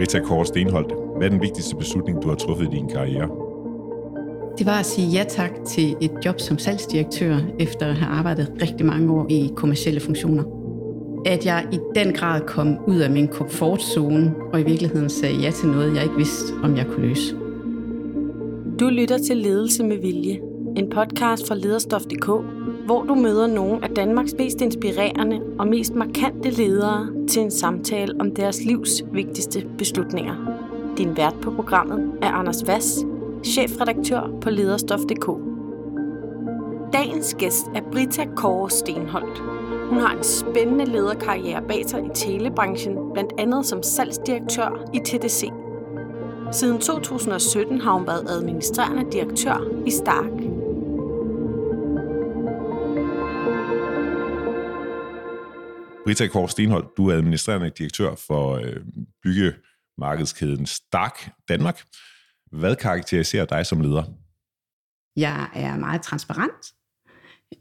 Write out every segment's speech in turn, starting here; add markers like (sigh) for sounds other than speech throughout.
Rita Kåre Stenholdt, hvad er den vigtigste beslutning, du har truffet i din karriere? Det var at sige ja tak til et job som salgsdirektør, efter at have arbejdet rigtig mange år i kommersielle funktioner. At jeg i den grad kom ud af min komfortzone, og i virkeligheden sagde ja til noget, jeg ikke vidste, om jeg kunne løse. Du lytter til Ledelse med Vilje, en podcast fra lederstof.dk, hvor du møder nogle af Danmarks mest inspirerende og mest markante ledere til en samtale om deres livs vigtigste beslutninger. Din vært på programmet er Anders Vass, chefredaktør på lederstof.dk. Dagens gæst er Brita Kåre Stenholdt. Hun har en spændende lederkarriere bag sig i telebranchen, blandt andet som salgsdirektør i TDC. Siden 2017 har hun været administrerende direktør i Stark. Brita Kåre Stenhold, du er administrerende direktør for øh, byggemarkedskæden Stark Danmark. Hvad karakteriserer dig som leder? Jeg er meget transparent.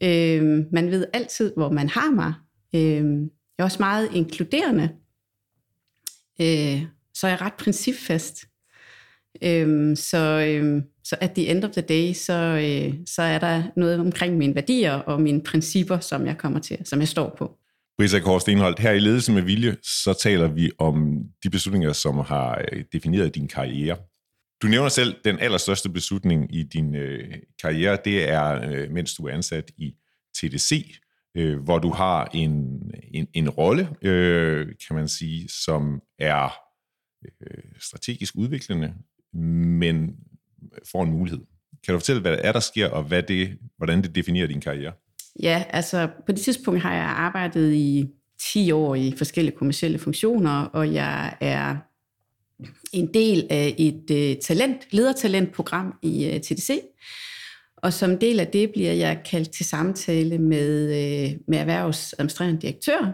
Øh, man ved altid, hvor man har mig. Øh, jeg er også meget inkluderende. Øh, så er jeg ret principfast. Øh, så, øh, så at the end of the day, så, øh, så er der noget omkring mine værdier og mine principper, som jeg kommer til, som jeg står på. Brita Kåre Stenholdt, her i Ledelse med Vilje, så taler vi om de beslutninger, som har øh, defineret din karriere. Du nævner selv, den allerstørste beslutning i din øh, karriere, det er, øh, mens du er ansat i TDC, øh, hvor du har en, en, en rolle, øh, kan man sige, som er øh, strategisk udviklende, men får en mulighed. Kan du fortælle, hvad der er der sker, og hvad det, hvordan det definerer din karriere? Ja, altså på det tidspunkt har jeg arbejdet i 10 år i forskellige kommersielle funktioner, og jeg er en del af et uh, talent, ledertalentprogram i uh, øh, TDC. Og som del af det bliver jeg kaldt til samtale med, uh, med erhvervsadministrerende direktør,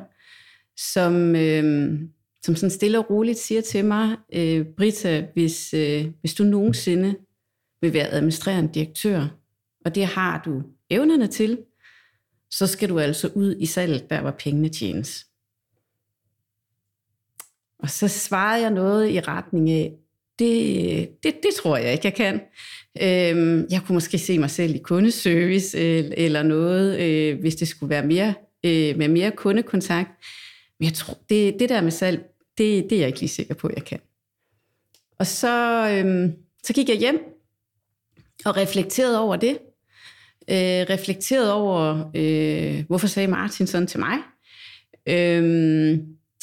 som, uh, som sådan stille og roligt siger til mig, uh, Brita, hvis, uh, hvis du nogensinde vil være administrerende direktør, og det har du evnerne til, så skal du altså ud i salget, der hvor pengene tjenes. Og så svarede jeg noget i retning af, det, det, det tror jeg ikke, jeg kan. Øhm, jeg kunne måske se mig selv i kundeservice eller, eller noget, øh, hvis det skulle være mere øh, med mere kundekontakt. Men jeg tror, det, det der med salg, det, det er jeg ikke lige sikker på, jeg kan. Og så, øhm, så gik jeg hjem og reflekterede over det. Øh, reflekteret over, øh, hvorfor sagde Martin sådan til mig. Øh,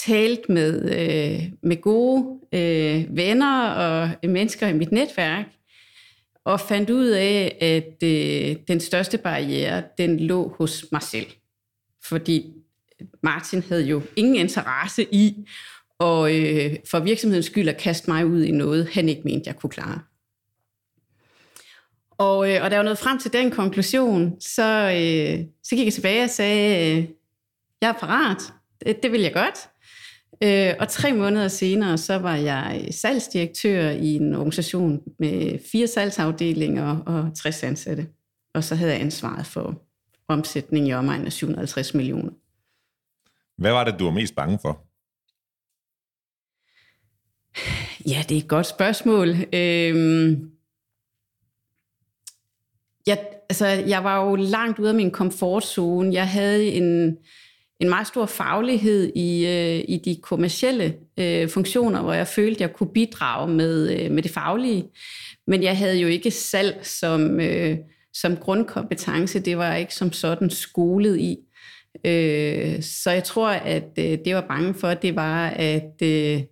talt med, øh, med gode øh, venner og mennesker i mit netværk, og fandt ud af, at øh, den største barriere, den lå hos mig selv. Fordi Martin havde jo ingen interesse i, og øh, for virksomhedens skyld at kaste mig ud i noget, han ikke mente, jeg kunne klare. Og, øh, og da jeg var nået frem til den konklusion, så, øh, så gik jeg tilbage og sagde, øh, jeg er parat, det, det vil jeg godt. Øh, og tre måneder senere, så var jeg salgsdirektør i en organisation med fire salgsafdelinger og 60 ansatte. Og så havde jeg ansvaret for omsætning i omegnen af 750 millioner. Hvad var det, du var mest bange for? Ja, det er et godt spørgsmål. Øhm, jeg, altså, jeg var jo langt ude af min komfortzone. Jeg havde en, en meget stor faglighed i, øh, i de kommercielle øh, funktioner, hvor jeg følte, jeg kunne bidrage med, øh, med det faglige. Men jeg havde jo ikke salg som, øh, som grundkompetence. Det var jeg ikke som sådan skolet i. Øh, så jeg tror, at øh, det var bange for, det var, at, øh,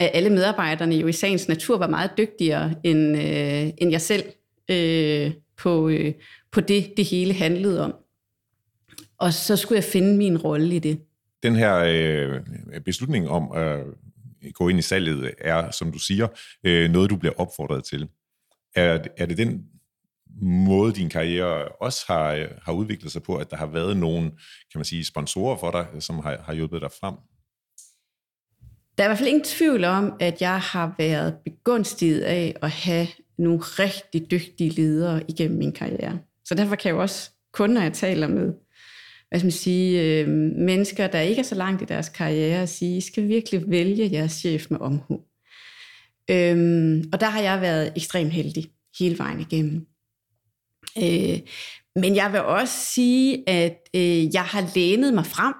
at alle medarbejderne jo i sagens natur var meget dygtigere end, øh, end jeg selv øh, på, øh, på det, det hele handlede om. Og så skulle jeg finde min rolle i det. Den her øh, beslutning om at gå ind i salget er, som du siger, øh, noget, du bliver opfordret til. Er, er det den måde, din karriere også har, har udviklet sig på, at der har været nogle, kan man sige, sponsorer for dig, som har, har hjulpet dig frem? Der er i hvert fald ingen tvivl om, at jeg har været begunstiget af at have nogle rigtig dygtige ledere igennem min karriere. Så derfor kan jeg jo også, kun når jeg taler med hvad skal man sige, øh, mennesker, der ikke er så langt i deres karriere, sige, I skal virkelig vælge jeres chef med omhu. Øhm, og der har jeg været ekstremt heldig hele vejen igennem. Øh, men jeg vil også sige, at øh, jeg har lænet mig frem.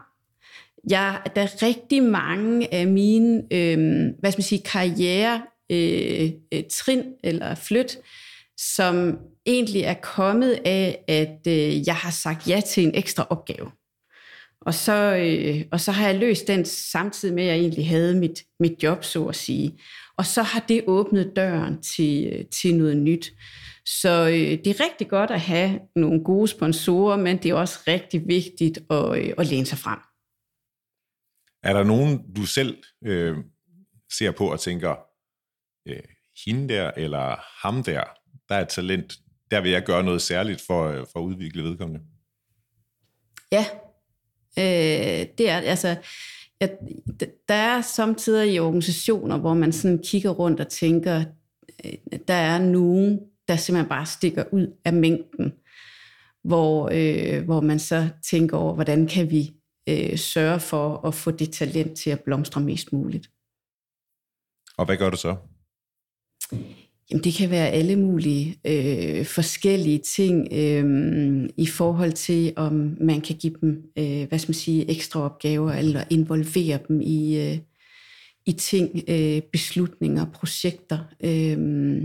Jeg, der er rigtig mange af mine øh, hvad skal man sige, karriere øh, et trin eller flyt, som egentlig er kommet af, at øh, jeg har sagt ja til en ekstra opgave. Og så, øh, og så har jeg løst den samtidig med, at jeg egentlig havde mit, mit job, så at sige. Og så har det åbnet døren til, øh, til noget nyt. Så øh, det er rigtig godt at have nogle gode sponsorer, men det er også rigtig vigtigt at, øh, at læne sig frem. Er der nogen, du selv øh, ser på og tænker, øh, hende der eller ham der, der er et talent, der vil jeg gøre noget særligt for, øh, for at udvikle vedkommende? Ja, øh, det er altså, at der er samtidig i organisationer, hvor man sådan kigger rundt og tænker, øh, der er nogen, der simpelthen bare stikker ud af mængden, hvor, øh, hvor man så tænker over, hvordan kan vi øh, sørge for at få det talent til at blomstre mest muligt. Og hvad gør du så? Jamen, det kan være alle mulige øh, forskellige ting øh, i forhold til, om man kan give dem, øh, hvad skal man sige, ekstra opgaver, eller involvere dem i, øh, i ting, øh, beslutninger, projekter. Øh,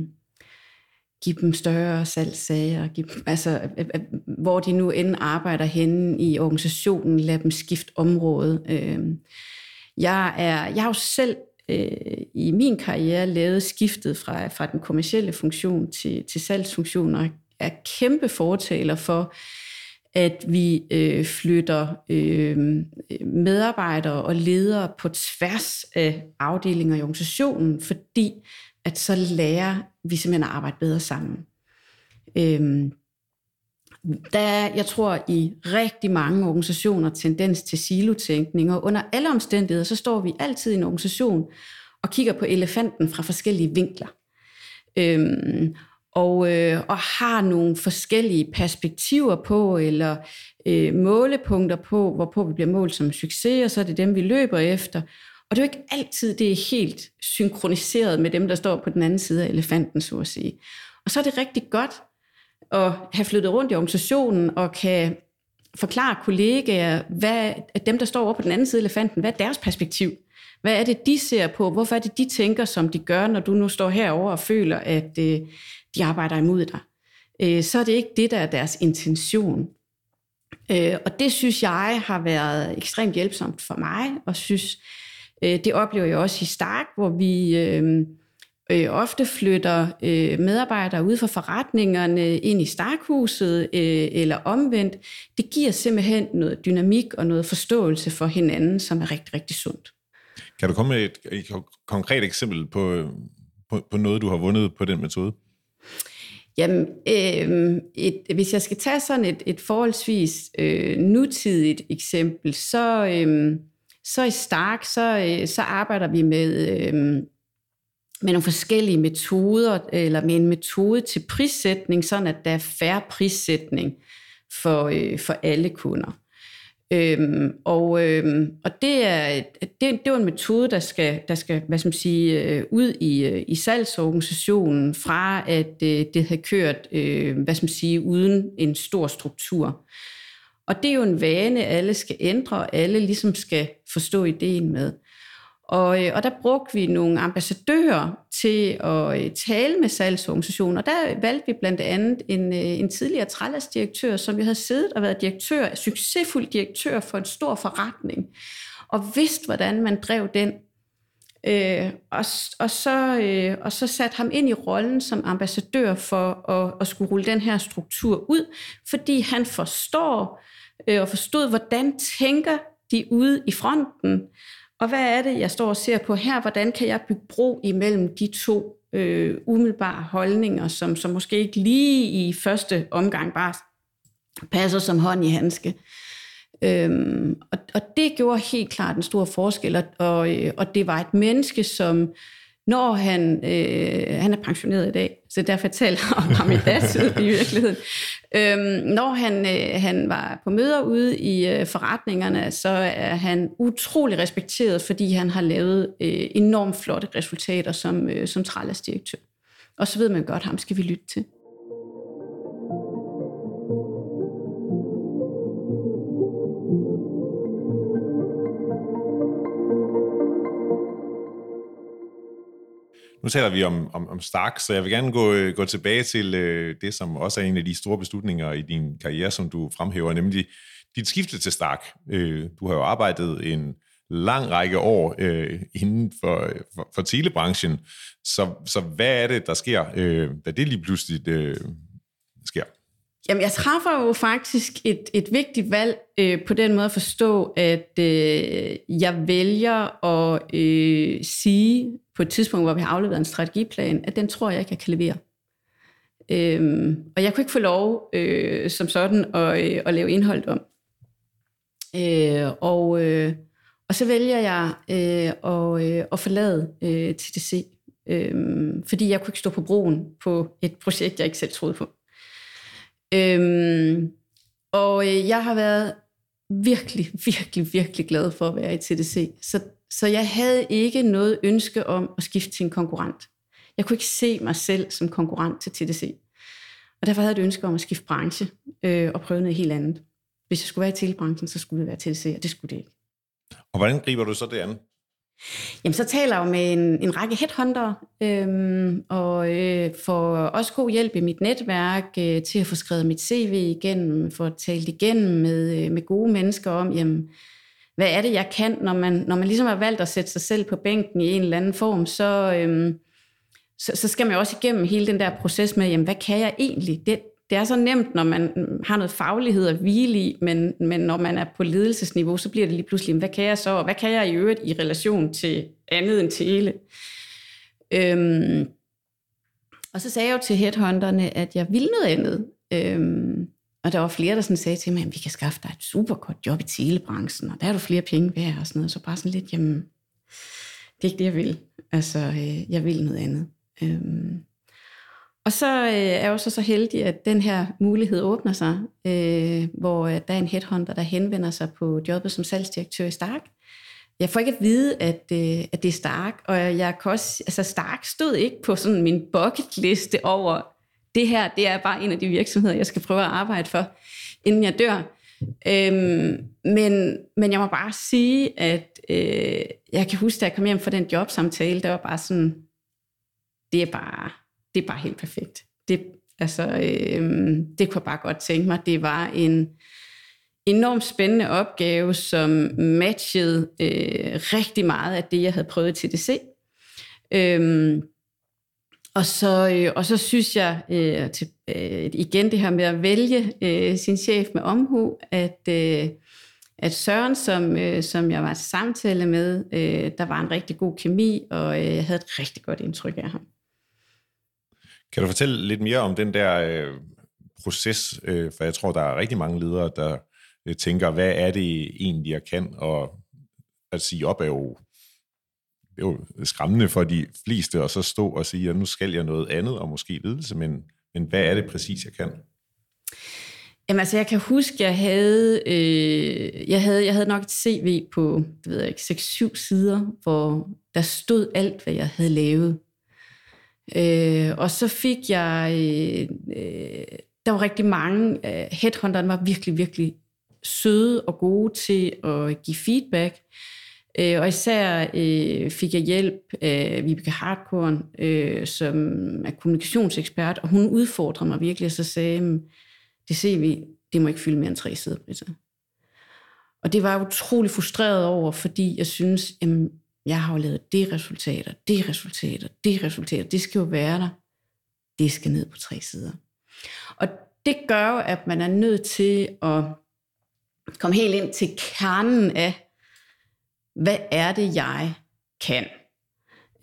give dem større salgssager, give dem, altså, øh, øh hvor de nu end arbejder henne i organisationen, lad dem skifte område. Øh, jeg, er, jeg har jo selv øh, i min karriere lavet skiftet fra, fra den kommercielle funktion til, til salgsfunktion, og er kæmpe fortaler for, at vi øh, flytter øh, medarbejdere og ledere på tværs af afdelinger i organisationen, fordi at så lærer vi simpelthen at arbejde bedre sammen. Øhm, der er, jeg tror, i rigtig mange organisationer tendens til silotænkning, og under alle omstændigheder, så står vi altid i en organisation og kigger på elefanten fra forskellige vinkler. Øhm, og, øh, og har nogle forskellige perspektiver på, eller øh, målepunkter på, hvorpå vi bliver målt som succes, og så er det dem, vi løber efter. Og det er jo ikke altid, det er helt synkroniseret med dem, der står på den anden side af elefanten, så at sige. Og så er det rigtig godt at have flyttet rundt i organisationen og kan forklare kollegaer, hvad dem, der står over på den anden side af elefanten, hvad er deres perspektiv? Hvad er det, de ser på? Hvorfor er det, de tænker, som de gør, når du nu står herover og føler, at øh, de arbejder imod dig? Øh, så er det ikke det, der er deres intention. Øh, og det synes jeg har været ekstremt hjælpsomt for mig, og synes, Øh, det oplever jeg også i Stark, hvor vi øh, øh, ofte flytter øh, medarbejdere ud fra forretningerne ind i Starkhuset øh, eller omvendt. Det giver simpelthen noget dynamik og noget forståelse for hinanden, som er rigtig, rigtig sundt. Kan du komme med et, et konkret eksempel på, på, på noget, du har vundet på den metode? Jamen, øh, et, hvis jeg skal tage sådan et, et forholdsvis øh, nutidigt eksempel, så... Øh, så i Stark, så, øh, så arbejder vi med, øh, med nogle forskellige metoder, eller med en metode til prissætning, sådan at der er færre prissætning for, øh, for alle kunder. Øhm, og, øhm, og det er det, det er en metode, der skal, der skal hvad skal man sige, øh, ud i, øh, i salgsorganisationen fra, at øh, det har kørt øh, hvad skal man sige, uden en stor struktur. Og det er jo en vane, alle skal ændre, og alle ligesom skal forstå ideen med. Og, øh, og der brugte vi nogle ambassadører til at øh, tale med salgsorganisationer. Der valgte vi blandt andet en, øh, en tidligere trællersdirektør, som vi havde siddet og været direktør, succesfuld direktør for en stor forretning, og vidste, hvordan man drev den. Øh, og, og, så, øh, og så satte ham ind i rollen som ambassadør for at, at skulle rulle den her struktur ud, fordi han forstår øh, og forstod, hvordan tænker de ude i fronten, og hvad er det, jeg står og ser på her? Hvordan kan jeg bygge bro imellem de to øh, umiddelbare holdninger, som, som måske ikke lige i første omgang bare passer som hånd i handske? Øhm, og, og det gjorde helt klart en stor forskel, og, og, øh, og det var et menneske, som når han, øh, han er pensioneret i dag, så derfor taler jeg om ham i datid i virkeligheden. Øhm, når han, øh, han var på møder ude i øh, forretningerne, så er han utrolig respekteret, fordi han har lavet øh, enormt flotte resultater som, øh, som direktør. Og så ved man godt, ham skal vi lytte til. Nu taler vi om, om, om Stark, så jeg vil gerne gå, øh, gå tilbage til øh, det, som også er en af de store beslutninger i din karriere, som du fremhæver, nemlig dit skifte til Stark. Øh, du har jo arbejdet en lang række år øh, inden for, for, for telebranchen, så, så hvad er det, der sker, øh, da det lige pludselig øh, sker? Jamen, jeg træffer jo faktisk et, et vigtigt valg øh, på den måde at forstå, at øh, jeg vælger at øh, sige på et tidspunkt, hvor vi har afleveret en strategiplan, at den tror jeg ikke, jeg kan levere. Øhm, og jeg kunne ikke få lov øh, som sådan at, øh, at lave indhold om. Øh, og, øh, og så vælger jeg øh, at, øh, at forlade øh, TDC, øh, fordi jeg kunne ikke stå på broen på et projekt, jeg ikke selv troede på. Øhm, og øh, jeg har været virkelig, (laughs) virkelig, virkelig glad for at være i TDC. Så, så jeg havde ikke noget ønske om at skifte til en konkurrent. Jeg kunne ikke se mig selv som konkurrent til TDC. Og derfor havde jeg et ønske om at skifte branche øh, og prøve noget helt andet. Hvis jeg skulle være i telebranchen, så skulle det være TDC, og det skulle det ikke. Og hvordan griber du så det an? Jamen, så taler jeg jo med en, en række headhunter, øhm, og øh, får også god hjælp i mit netværk øh, til at få skrevet mit CV igennem, få talt igennem med, øh, med gode mennesker om, jamen, hvad er det, jeg kan, når man, når man ligesom har valgt at sætte sig selv på bænken i en eller anden form, så, øhm, så, så skal man jo også igennem hele den der proces med, jamen, hvad kan jeg egentlig? Det, det er så nemt, når man har noget faglighed at hvile i, men, men når man er på ledelsesniveau, så bliver det lige pludselig, hvad kan jeg så, og hvad kan jeg i øvrigt i relation til andet end tele? Øhm, og så sagde jeg jo til headhunterne, at jeg ville noget andet. Øhm, og der var flere, der sådan sagde til mig, at vi kan skaffe dig et super godt job i telebranchen, og der er du flere penge værd og sådan noget. Så bare sådan lidt, jamen, det er ikke det, jeg vil. Altså, øh, jeg vil noget andet. Øhm, og så øh, er jeg jo så, så heldig, at den her mulighed åbner sig, øh, hvor øh, der er en headhunter, der henvender sig på jobbet som salgsdirektør i Stark. Jeg får ikke at vide, at, øh, at det er Stark, og jeg kan også, altså Stark stod ikke på sådan min bucketliste over, det her, det er bare en af de virksomheder, jeg skal prøve at arbejde for, inden jeg dør. Øhm, men, men jeg må bare sige, at øh, jeg kan huske, da jeg kom hjem fra den jobsamtale, der var bare sådan, det er bare det er bare helt perfekt. Det, altså, øh, det kunne jeg bare godt tænke mig. Det var en enormt spændende opgave, som matchede øh, rigtig meget af det, jeg havde prøvet til TDC. Øhm, og så, øh, og så synes jeg øh, til, øh, igen det her med at vælge øh, sin chef med omhu, at, øh, at Søren, som, øh, som jeg var til samtale med, øh, der var en rigtig god kemi, og øh, jeg havde et rigtig godt indtryk af ham. Kan du fortælle lidt mere om den der øh, proces? Øh, for jeg tror, der er rigtig mange ledere, der øh, tænker, hvad er det egentlig, jeg kan? Og at sige op er jo, er jo skræmmende for de fleste, og så stå og sige, at nu skal jeg noget andet, og måske ledelse, men, men hvad er det præcis, jeg kan? Jamen altså, jeg kan huske, jeg havde, øh, jeg havde, jeg havde nok et CV på, det ved jeg ikke, 6-7 sider, hvor der stod alt, hvad jeg havde lavet. Øh, og så fik jeg, øh, der var rigtig mange, øh, headhunterne var virkelig, virkelig søde og gode til at give feedback. Øh, og især øh, fik jeg hjælp af Vibeke Hardkorn, øh, som er kommunikationsekspert, og hun udfordrede mig virkelig, og så sagde, det ser vi, det må ikke fylde mere end tre sider, Britta. Og det var jeg utrolig frustreret over, fordi jeg synes, jamen, jeg har jo lavet det resultat, og det resultat, og det resultat, det skal jo være der. Det skal ned på tre sider. Og det gør jo, at man er nødt til at komme helt ind til kernen af, hvad er det, jeg kan?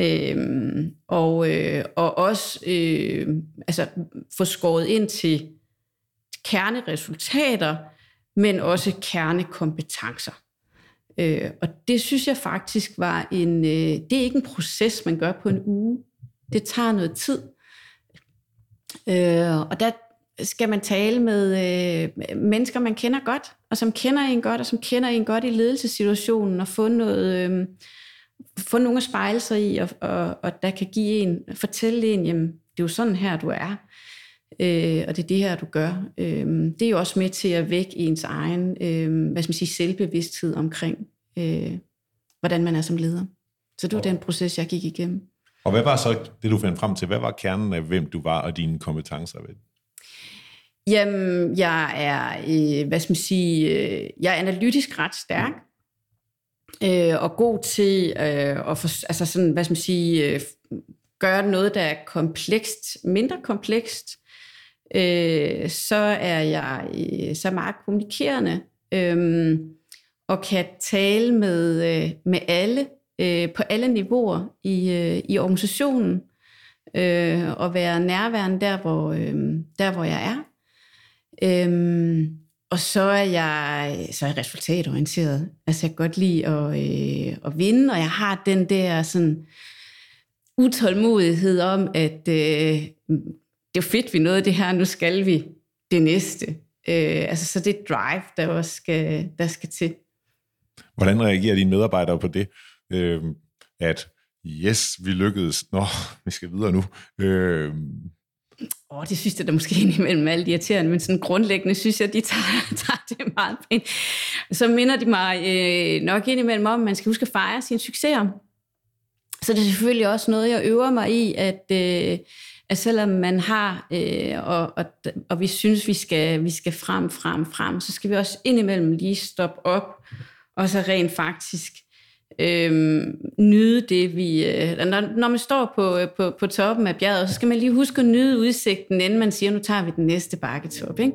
Øhm, og, øh, og også øh, altså, få skåret ind til kerneresultater, men også kernekompetencer. Øh, og det synes jeg faktisk var en, øh, det er ikke en proces, man gør på en uge. Det tager noget tid. Øh, og der skal man tale med øh, mennesker, man kender godt, og som kender en godt, og som kender en godt i ledelsessituationen, og få noget... Øh, få nogle at spejle sig i, og, og, og der kan give en, fortælle en, jamen, det er jo sådan her, du er, øh, og det er det her, du gør. Øh, det er jo også med til at vække ens egen, øh, hvad skal man sige, selvbevidsthed omkring, øh, hvordan man er som leder. Så det var den proces, jeg gik igennem. Og hvad var så det, du fandt frem til? Hvad var kernen af, hvem du var og dine kompetencer ved Jamen, jeg er, øh, hvad skal man sige, øh, jeg er analytisk ret stærk, øh, og god til øh, at for, altså sådan, hvad skal man sige, øh, gøre noget, der er komplekst, mindre komplekst. Øh, så er jeg øh, så meget kommunikerende, øh, og kan tale med, øh, med alle, øh, på alle niveauer i, øh, i organisationen, øh, og være nærværende der, hvor, øh, der, hvor jeg er. Øh, og så er jeg, så er jeg resultatorienteret. Altså jeg kan godt lide at, øh, at vinde, og jeg har den der sådan utålmodighed om, at øh, det er fedt, vi nåede det her, nu skal vi det næste. Øh, altså så det er drive, der også skal, der skal til. Hvordan reagerer dine medarbejdere på det? Øh, at yes, vi lykkedes, nå, vi skal videre nu. Øh, Åh, det synes jeg da måske (laughs) indimellem alt irriterende, men sådan grundlæggende synes jeg, de tager, (laughs) tager det meget pænt. Så minder de mig øh, nok indimellem om, at man skal huske at fejre sine succeser. Så det er selvfølgelig også noget, jeg øver mig i, at, øh, at selvom man har, øh, og, og, og vi synes, vi skal, vi skal frem, frem, frem, så skal vi også indimellem lige stoppe op, og så rent faktisk øh, nyde det, vi... Øh, når, når man står på, øh, på, på toppen af bjerget, så skal man lige huske at nyde udsigten, inden man siger, nu tager vi den næste bakketop, ikke?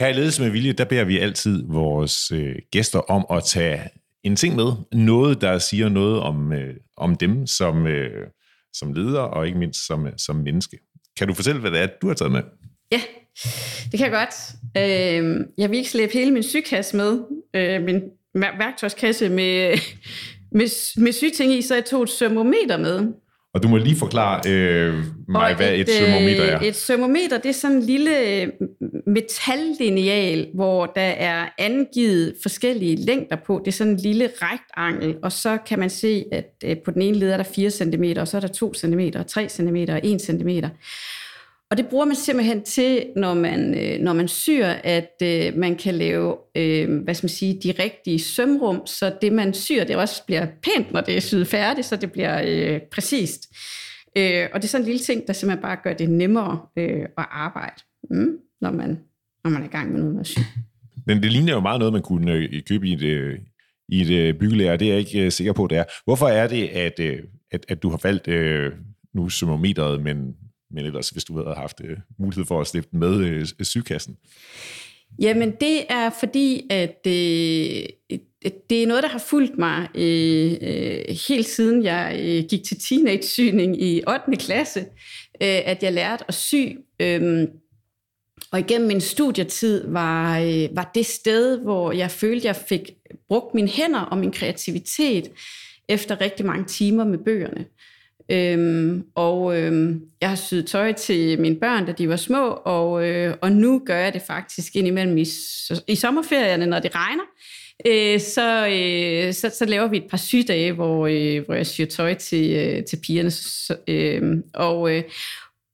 Her i Ledelse med Vilje, der beder vi altid vores øh, gæster om at tage en ting med. Noget, der siger noget om, øh, om dem som, øh, som leder, og ikke mindst som, øh, som menneske. Kan du fortælle, hvad det er, du har taget med? Ja, det kan jeg godt. Øh, jeg vil ikke slæbe hele min sygekasse med, øh, min værktøjskasse med, (laughs) med, med sygting i, så jeg tog et sømometer med. Og du må lige forklare øh, mig, og hvad et, et sømometer er. Et sømometer, det er sådan en lille øh, metallineal, hvor der er angivet forskellige længder på. Det er sådan en lille rektangel, og så kan man se, at øh, på den ene led er der 4 cm, og så er der 2 cm, 3 cm og 1 cm. Og det bruger man simpelthen til, når man, øh, når man syr, at øh, man kan lave øh, hvad skal man sige, de rigtige sømrum, så det man syr, det også bliver pænt, når det er syet færdigt, så det bliver øh, præcist. Øh, og det er sådan en lille ting, der simpelthen bare gør det nemmere øh, at arbejde, mm, når, man, når man er i gang med noget med at. (laughs) Men det ligner jo meget noget, man kunne øh, købe i et, øh, i et øh, byggelærer. Det er jeg ikke sikker på, det er. Hvorfor er det, at, at, at du har valgt øh, nu sømometeret, men men ellers hvis du havde haft øh, mulighed for at slippe med øh, sygekassen? Jamen det er fordi, at øh, det er noget, der har fulgt mig øh, øh, helt siden jeg øh, gik til teenage-syning i 8. klasse, øh, at jeg lærte at sy. Øh, og igennem min studietid var, øh, var det sted, hvor jeg følte, jeg fik brugt mine hænder og min kreativitet efter rigtig mange timer med bøgerne. Øhm, og øhm, jeg har syet tøj til mine børn, da de var små, og, øh, og nu gør jeg det faktisk indimellem i, i sommerferierne, når det regner. Øh, så, øh, så, så laver vi et par sygdage, hvor, øh, hvor jeg syr tøj til, øh, til pigerne. Så, øh, og, øh,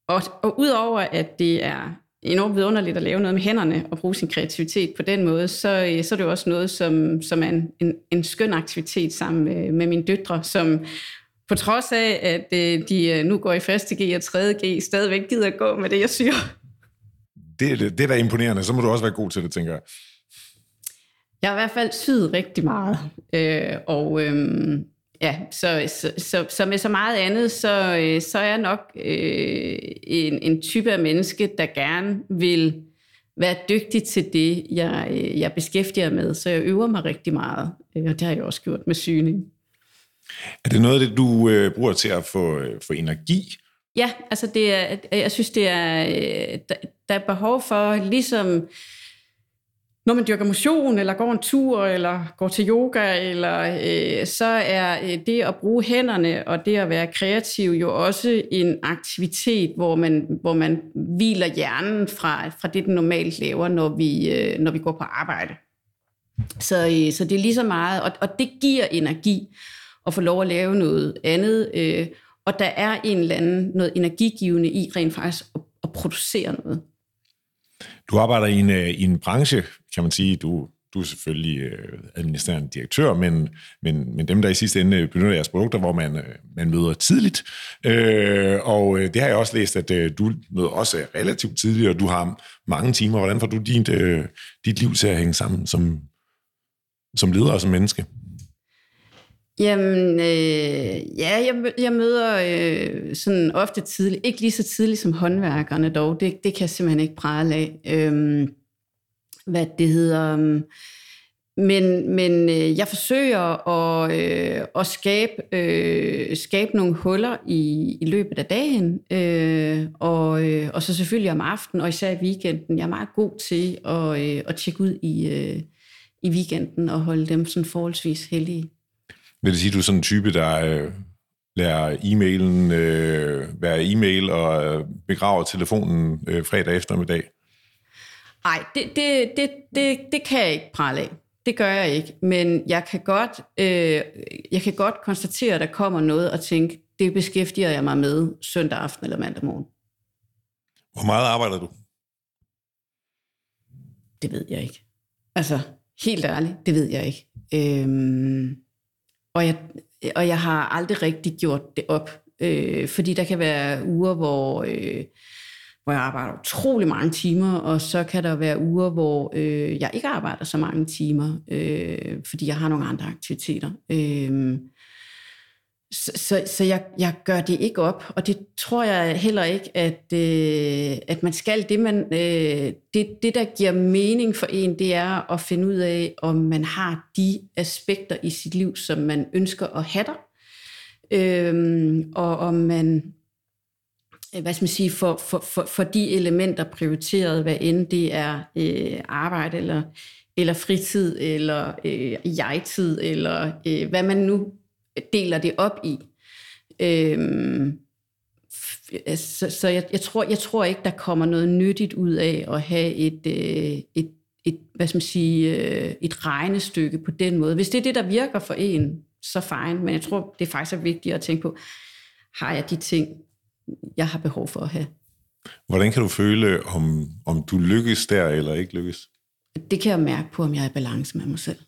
og, og udover at det er enormt vidunderligt at lave noget med hænderne og bruge sin kreativitet på den måde, så, øh, så er det jo også noget, som, som er en, en, en skøn aktivitet sammen med, med mine døtre, som på trods af, at øh, de øh, nu går i første G og tredje G, stadigvæk gider at gå med det, jeg syr. Det, det, det er da imponerende. Så må du også være god til det, tænker jeg. Jeg har i hvert fald syet rigtig meget. Øh, og øh, ja, så, så, så, så med så meget andet, så, øh, så er jeg nok øh, en, en type af menneske, der gerne vil være dygtig til det, jeg, øh, jeg beskæftiger med. Så jeg øver mig rigtig meget, og det har jeg også gjort med syning. Er det noget af det, du øh, bruger til at få, øh, få energi Ja, altså det er, øh, jeg synes, det er, øh, der er behov for, ligesom når man dyrker motion, eller går en tur, eller går til yoga, eller, øh, så er øh, det at bruge hænderne og det at være kreativ jo også en aktivitet, hvor man, hvor man hviler hjernen fra, fra det, den normalt laver, når vi, øh, når vi går på arbejde. Så, øh, så det er lige så meget, og, og det giver energi at få lov at lave noget andet, øh, og der er en eller anden noget energigivende i rent faktisk at, at producere noget. Du arbejder i en, øh, i en branche, kan man sige, du, du er selvfølgelig øh, administrerende direktør, men, men, men dem, der i sidste ende øh, benytter jeres produkter, hvor man, øh, man møder tidligt. Øh, og det har jeg også læst, at du møder også relativt tidligt, og du har mange timer. Hvordan får du dit, dit liv til at hænge sammen som, som leder og som menneske? Jamen, øh, ja, jeg, jeg møder øh, sådan ofte tidligt, ikke lige så tidligt som håndværkerne dog, det, det kan jeg simpelthen ikke prale af. Øh, hvad det hedder. Øhm, men, men øh, jeg forsøger at, øh, at skabe, øh, skabe nogle huller i, i løbet af dagen, øh, og, øh, og så selvfølgelig om aftenen, og især i weekenden. Jeg er meget god til at, øh, at tjekke ud i, øh, i weekenden og holde dem sådan forholdsvis heldige. Vil det sige, at du er sådan en type, der øh, lærer e-mailen øh, være e-mail og øh, begraver telefonen øh, fredag eftermiddag? Nej, det, det, det, det, det kan jeg ikke prale af. Det gør jeg ikke. Men jeg kan godt, øh, jeg kan godt konstatere, at der kommer noget og tænke, det beskæftiger jeg mig med søndag aften eller mandag morgen. Hvor meget arbejder du? Det ved jeg ikke. Altså, helt ærligt, det ved jeg ikke. Øhm, og, jeg, og jeg har aldrig rigtig gjort det op. Øh, fordi der kan være uger, hvor... Øh, hvor jeg arbejder utrolig mange timer, og så kan der være uger, hvor øh, jeg ikke arbejder så mange timer, øh, fordi jeg har nogle andre aktiviteter. Øh, så så, så jeg, jeg gør det ikke op, og det tror jeg heller ikke, at, øh, at man skal. Det, man, øh, det, det, der giver mening for en, det er at finde ud af, om man har de aspekter i sit liv, som man ønsker at have der, øh, og om man øh, hvad skal man sige, for, for, for, for de elementer prioriteret, hvad end det er øh, arbejde eller, eller fritid eller øh, jeg-tid, eller øh, hvad man nu deler det op i. Øh, så så jeg, jeg, tror, jeg tror ikke, der kommer noget nyttigt ud af at have et, øh, et, et, hvad skal man sige, øh, et regnestykke på den måde. Hvis det er det, der virker for en, så fine, men jeg tror, det er faktisk er vigtigt at tænke på, har jeg de ting, jeg har behov for at have. Hvordan kan du føle, om, om du lykkes der eller ikke lykkes? Det kan jeg mærke på, om jeg er i balance med mig selv.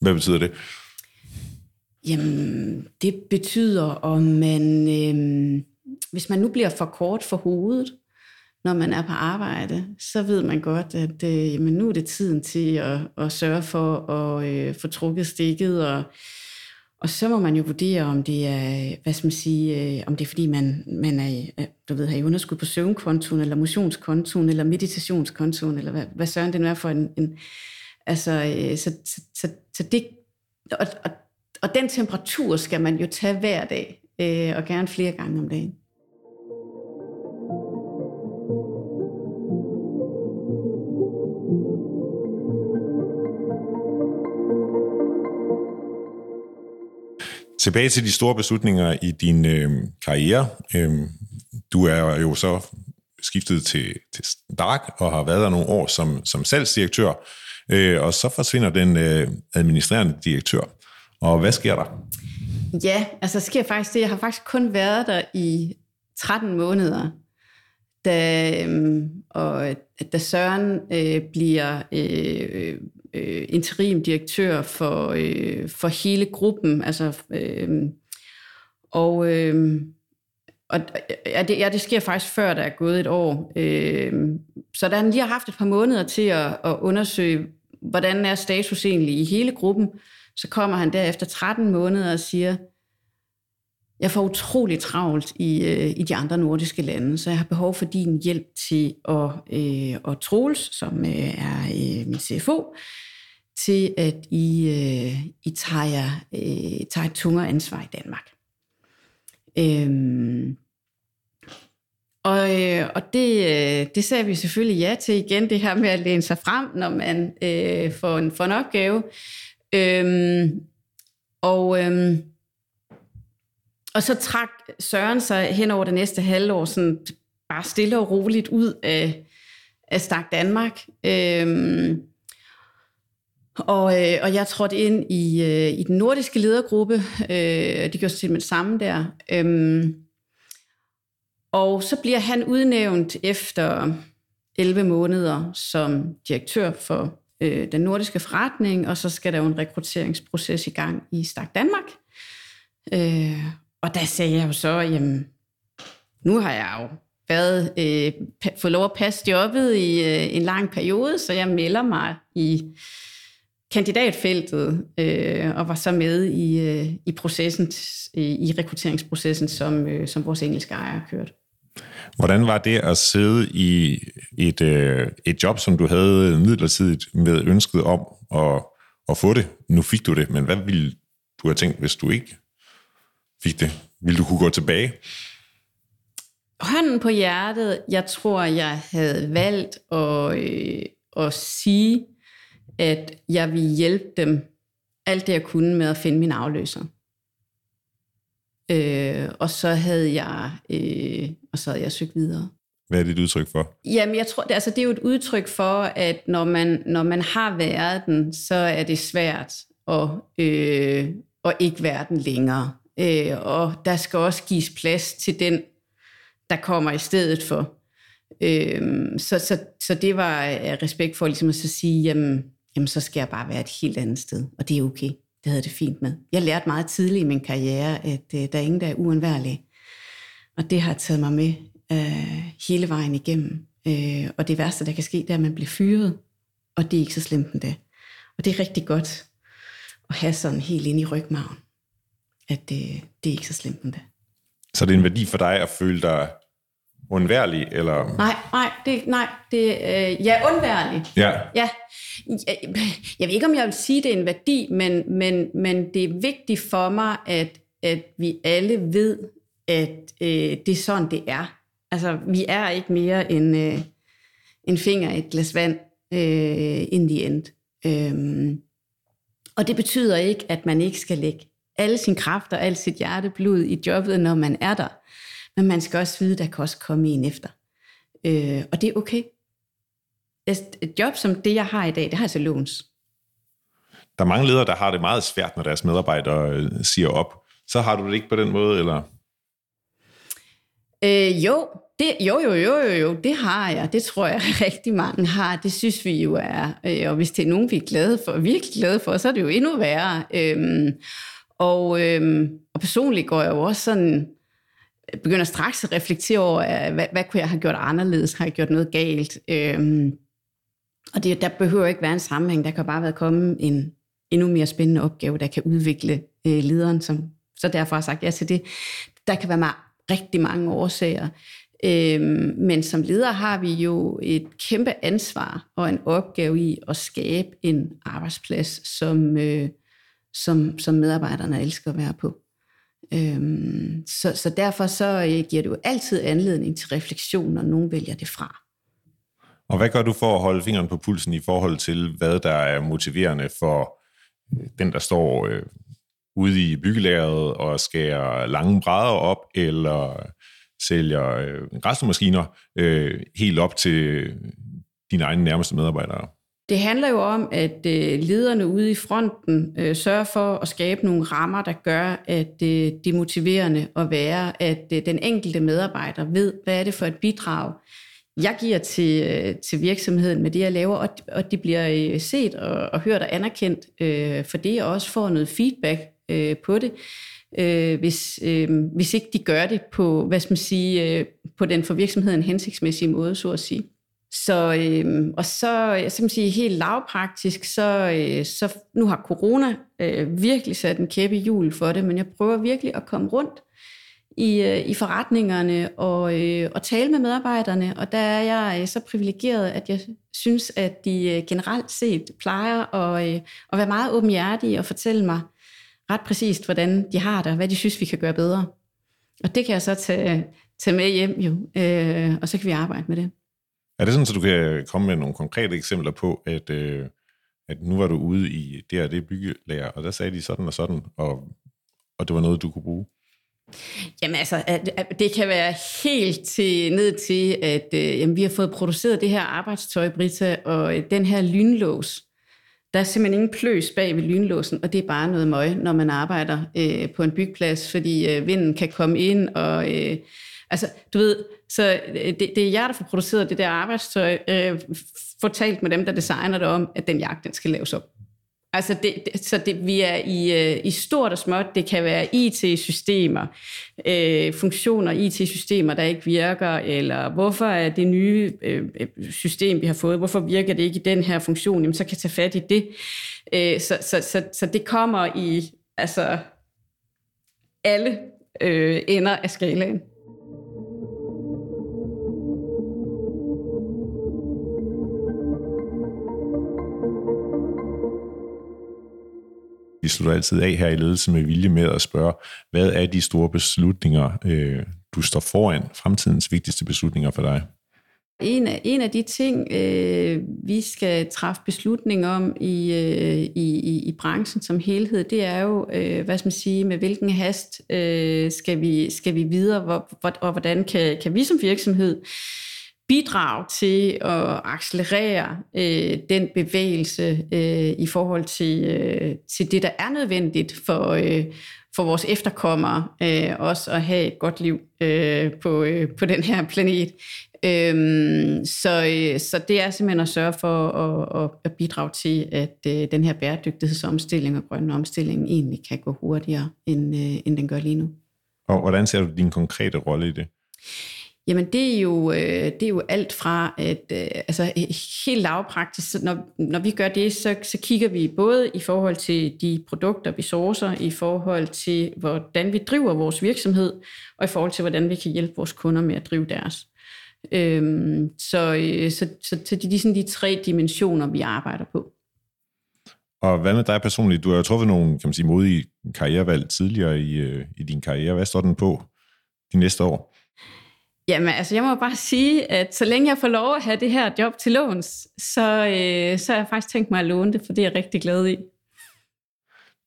Hvad betyder det? Jamen, det betyder, om man, øh, hvis man nu bliver for kort for hovedet, når man er på arbejde, så ved man godt, at øh, jamen, nu er det tiden til at, at sørge for at øh, få trukket stikket og og så må man jo vurdere, om det er, hvad skal man sige, øh, om det er fordi, man, man er, øh, du ved, har i underskud på søvnkontoen, eller motionskontoen, eller meditationskontoen, eller hvad, hvad søren det nu er for en... en altså, øh, så, så, så, så det... Og, og, og den temperatur skal man jo tage hver dag, øh, og gerne flere gange om dagen. Tilbage til de store beslutninger i din øh, karriere. Øh, du er jo så skiftet til, til Stark og har været der nogle år som, som salgsdirektør, øh, og så forsvinder den øh, administrerende direktør. Og hvad sker der? Ja, altså der sker faktisk det. Jeg har faktisk kun været der i 13 måneder, da, øhm, og da Søren øh, bliver øh, øh, øh, interimdirektør for, øh, for hele gruppen. Altså, øh, og, øh, og ja, det, ja, det sker faktisk før, der er gået et år. Øh, så da han lige har haft et par måneder til at, at undersøge, hvordan er status egentlig i hele gruppen, så kommer han derefter 13 måneder og siger, jeg får utrolig travlt i, øh, i de andre nordiske lande, så jeg har behov for din hjælp til at, øh, at Troels, som øh, er øh, min CFO, til at I, øh, I tager, øh, tager et tungere ansvar i Danmark. Øhm, øh, og det, øh, det sagde vi selvfølgelig ja til igen, det her med at læne sig frem, når man øh, får, en, får en opgave. Øhm, og, øhm, og så trak Søren sig hen over det næste halvår sådan bare stille og roligt ud af, af Stak Danmark. Øhm, og, øh, og jeg trådte ind i, øh, i den nordiske ledergruppe. Øh, det gjorde sig med det samme der. Øhm, og så bliver han udnævnt efter 11 måneder som direktør for øh, den nordiske forretning, og så skal der jo en rekrutteringsproces i gang i Stak Danmark. Øh, og der sagde jeg jo så, jamen, nu har jeg jo været, øh, fået lov at passe jobbet i øh, en lang periode, så jeg melder mig i kandidatfeltet øh, og var så med i, øh, i processen, i rekrutteringsprocessen, som, øh, som vores engelske ejer kørte. Hvordan var det at sidde i et, øh, et job, som du havde midlertidigt med ønsket om at, at få det? Nu fik du det, men hvad ville du have tænkt, hvis du ikke fik det? Vil du kunne gå tilbage? Hånden på hjertet, jeg tror, jeg havde valgt at, øh, at sige, at jeg ville hjælpe dem alt det, jeg kunne med at finde min afløser. Øh, og så havde jeg øh, og så havde jeg søgt videre. Hvad er det et udtryk for? Jamen, jeg tror, det, altså, det er jo et udtryk for, at når man, når man har været den, så er det svært at, øh, at ikke være den længere. Øh, og der skal også gives plads til den, der kommer i stedet for. Øh, så, så, så det var respekt for ligesom at så sige, jamen, jamen, så skal jeg bare være et helt andet sted, og det er okay. Det havde det fint med. Jeg lærte meget tidligt i min karriere, at øh, der er ingen, der er uundværlige. Og det har taget mig med øh, hele vejen igennem. Øh, og det værste, der kan ske, det er, at man bliver fyret, og det er ikke så slemt endda. Og det er rigtig godt at have sådan helt ind i rygmagen, at det, det er ikke så slemt endda. Så det er en værdi for dig at føle dig undværlig, eller? Nej, nej, det, nej, det, øh, ja, undværlig. Ja. ja. Jeg, jeg ved ikke, om jeg vil sige, det er en værdi, men, men, men det er vigtigt for mig, at, at vi alle ved, at øh, det er sådan, det er. Altså, vi er ikke mere end øh, en finger i et glas vand øh, in the end. Øhm, og det betyder ikke, at man ikke skal lægge alle sine kræfter, alt sit hjerteblod i jobbet, når man er der. Men man skal også vide, der kan også komme en efter. Øh, og det er okay. Et job som det, jeg har i dag, det har jeg så låns. Der er mange ledere, der har det meget svært, når deres medarbejdere øh, siger op. Så har du det ikke på den måde, eller? Øh, jo, det, jo, jo, jo, jo, jo, det har jeg. Det tror jeg (laughs) rigtig mange har. Det synes vi jo er. Øh, og hvis det er nogen, vi er glade for, virkelig glade for, så er det jo endnu værre. Øhm, og, øhm, og personligt går jeg jo også sådan, begynder straks at reflektere over, øh, hvad, hvad kunne jeg have gjort anderledes? Har jeg gjort noget galt? Øhm, og det, der behøver ikke være en sammenhæng. Der kan bare være kommet en endnu mere spændende opgave, der kan udvikle øh, lederen, som så derfor har sagt ja til det. Der kan være meget rigtig mange årsager. Øhm, men som leder har vi jo et kæmpe ansvar og en opgave i at skabe en arbejdsplads, som, øh, som, som medarbejderne elsker at være på. Øhm, så, så derfor så øh, giver det jo altid anledning til refleksion, når nogen vælger det fra. Og hvad gør du for at holde fingeren på pulsen i forhold til, hvad der er motiverende for øh, den, der står øh, ude i byggelæret og skærer lange brædder op, eller øh, sælger øh, græsmaskiner øh, helt op til øh, dine egne nærmeste medarbejdere? Det handler jo om, at øh, lederne ude i fronten øh, sørger for at skabe nogle rammer, der gør, at øh, det er motiverende at være, at den enkelte medarbejder ved, hvad er det for et bidrag, jeg giver til, til virksomheden med det, jeg laver, og, og de bliver set og, og hørt og anerkendt øh, for det, og også får noget feedback øh, på det, øh, hvis, øh, hvis ikke de gør det på, hvad skal man sige, øh, på den for virksomheden hensigtsmæssige måde, så at sige. Så, øh, og så, jeg skal sige, helt lavpraktisk, så, øh, så nu har corona øh, virkelig sat en kæppe i hjul for det, men jeg prøver virkelig at komme rundt i, øh, i forretningerne og, øh, og tale med medarbejderne, og der er jeg øh, så privilegeret, at jeg synes, at de øh, generelt set plejer at, øh, at være meget åbenhjertige og fortælle mig, ret præcist, hvordan de har det, og hvad de synes, vi kan gøre bedre. Og det kan jeg så tage, tage med hjem jo, øh, og så kan vi arbejde med det. Er det sådan, at du kan komme med nogle konkrete eksempler på, at, øh, at nu var du ude i det og det byggelager, og der sagde de sådan og sådan, og, og det var noget, du kunne bruge? Jamen altså, det kan være helt til, ned til, at øh, jamen, vi har fået produceret det her arbejdstøj, Brita, og øh, den her lynlås. Der er simpelthen ingen pløs bag ved lynlåsen, og det er bare noget møg, når man arbejder øh, på en byggeplads, fordi øh, vinden kan komme ind, og øh, altså, du ved, så øh, det, det er jer, der får produceret det der arbejdstøj, øh, fortalt med dem, der designer det om, at den jagt, den skal laves op. Altså det, det, så det, vi er i, øh, i stort og småt. Det kan være IT-systemer, øh, funktioner, IT-systemer, der ikke virker, eller hvorfor er det nye øh, øh, system, vi har fået, hvorfor virker det ikke i den her funktion, jamen så kan jeg tage fat i det. Øh, så, så, så, så det kommer i altså alle øh, ender af skalaen. Vi slutter altid af her i ledelse med vilje med at spørge, hvad er de store beslutninger, øh, du står foran, fremtidens vigtigste beslutninger for dig? En af, en af de ting, øh, vi skal træffe beslutning om i, øh, i, i, i branchen som helhed, det er jo, øh, hvad skal man sige, med hvilken hast øh, skal, vi, skal vi videre, hvor, hvor, og hvordan kan, kan vi som virksomhed bidrage til at accelerere øh, den bevægelse øh, i forhold til, øh, til det, der er nødvendigt for, øh, for vores efterkommere, øh, også at have et godt liv øh, på, øh, på den her planet. Øhm, så, øh, så det er simpelthen at sørge for at, at bidrage til, at øh, den her bæredygtighedsomstilling og grønne omstilling egentlig kan gå hurtigere, end, øh, end den gør lige nu. Og hvordan ser du din konkrete rolle i det? Jamen det er jo, øh, det er jo alt fra, at øh, altså, helt lavpraktisk, når, når vi gør det, så, så kigger vi både i forhold til de produkter, vi sourcer, i forhold til, hvordan vi driver vores virksomhed, og i forhold til, hvordan vi kan hjælpe vores kunder med at drive deres. Øhm, så, øh, så, så, så det er sådan de tre dimensioner, vi arbejder på. Og hvad med dig personligt? Du har jo truffet nogle kan man sige, modige karrierevalg tidligere i, øh, i din karriere. Hvad står den på de næste år? Jamen, altså, jeg må bare sige, at så længe jeg får lov at have det her job til låns, så, øh, så har jeg faktisk tænkt mig at låne det, for det er jeg rigtig glad i.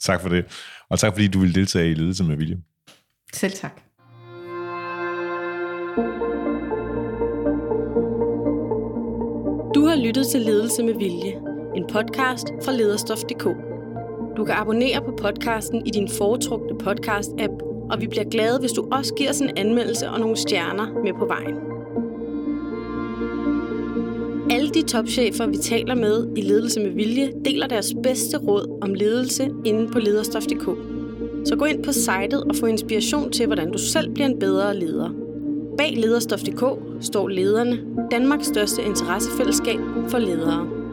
Tak for det. Og tak fordi du vil deltage i Ledelse med Vilje. Selv tak. Du har lyttet til Ledelse med Vilje, en podcast fra lederstof.dk. Du kan abonnere på podcasten i din foretrukne podcast-app og vi bliver glade, hvis du også giver os en anmeldelse og nogle stjerner med på vejen. Alle de topchefer, vi taler med i Ledelse med Vilje, deler deres bedste råd om ledelse inde på lederstof.dk. Så gå ind på sitet og få inspiration til, hvordan du selv bliver en bedre leder. Bag lederstof.dk står lederne, Danmarks største interessefællesskab for ledere.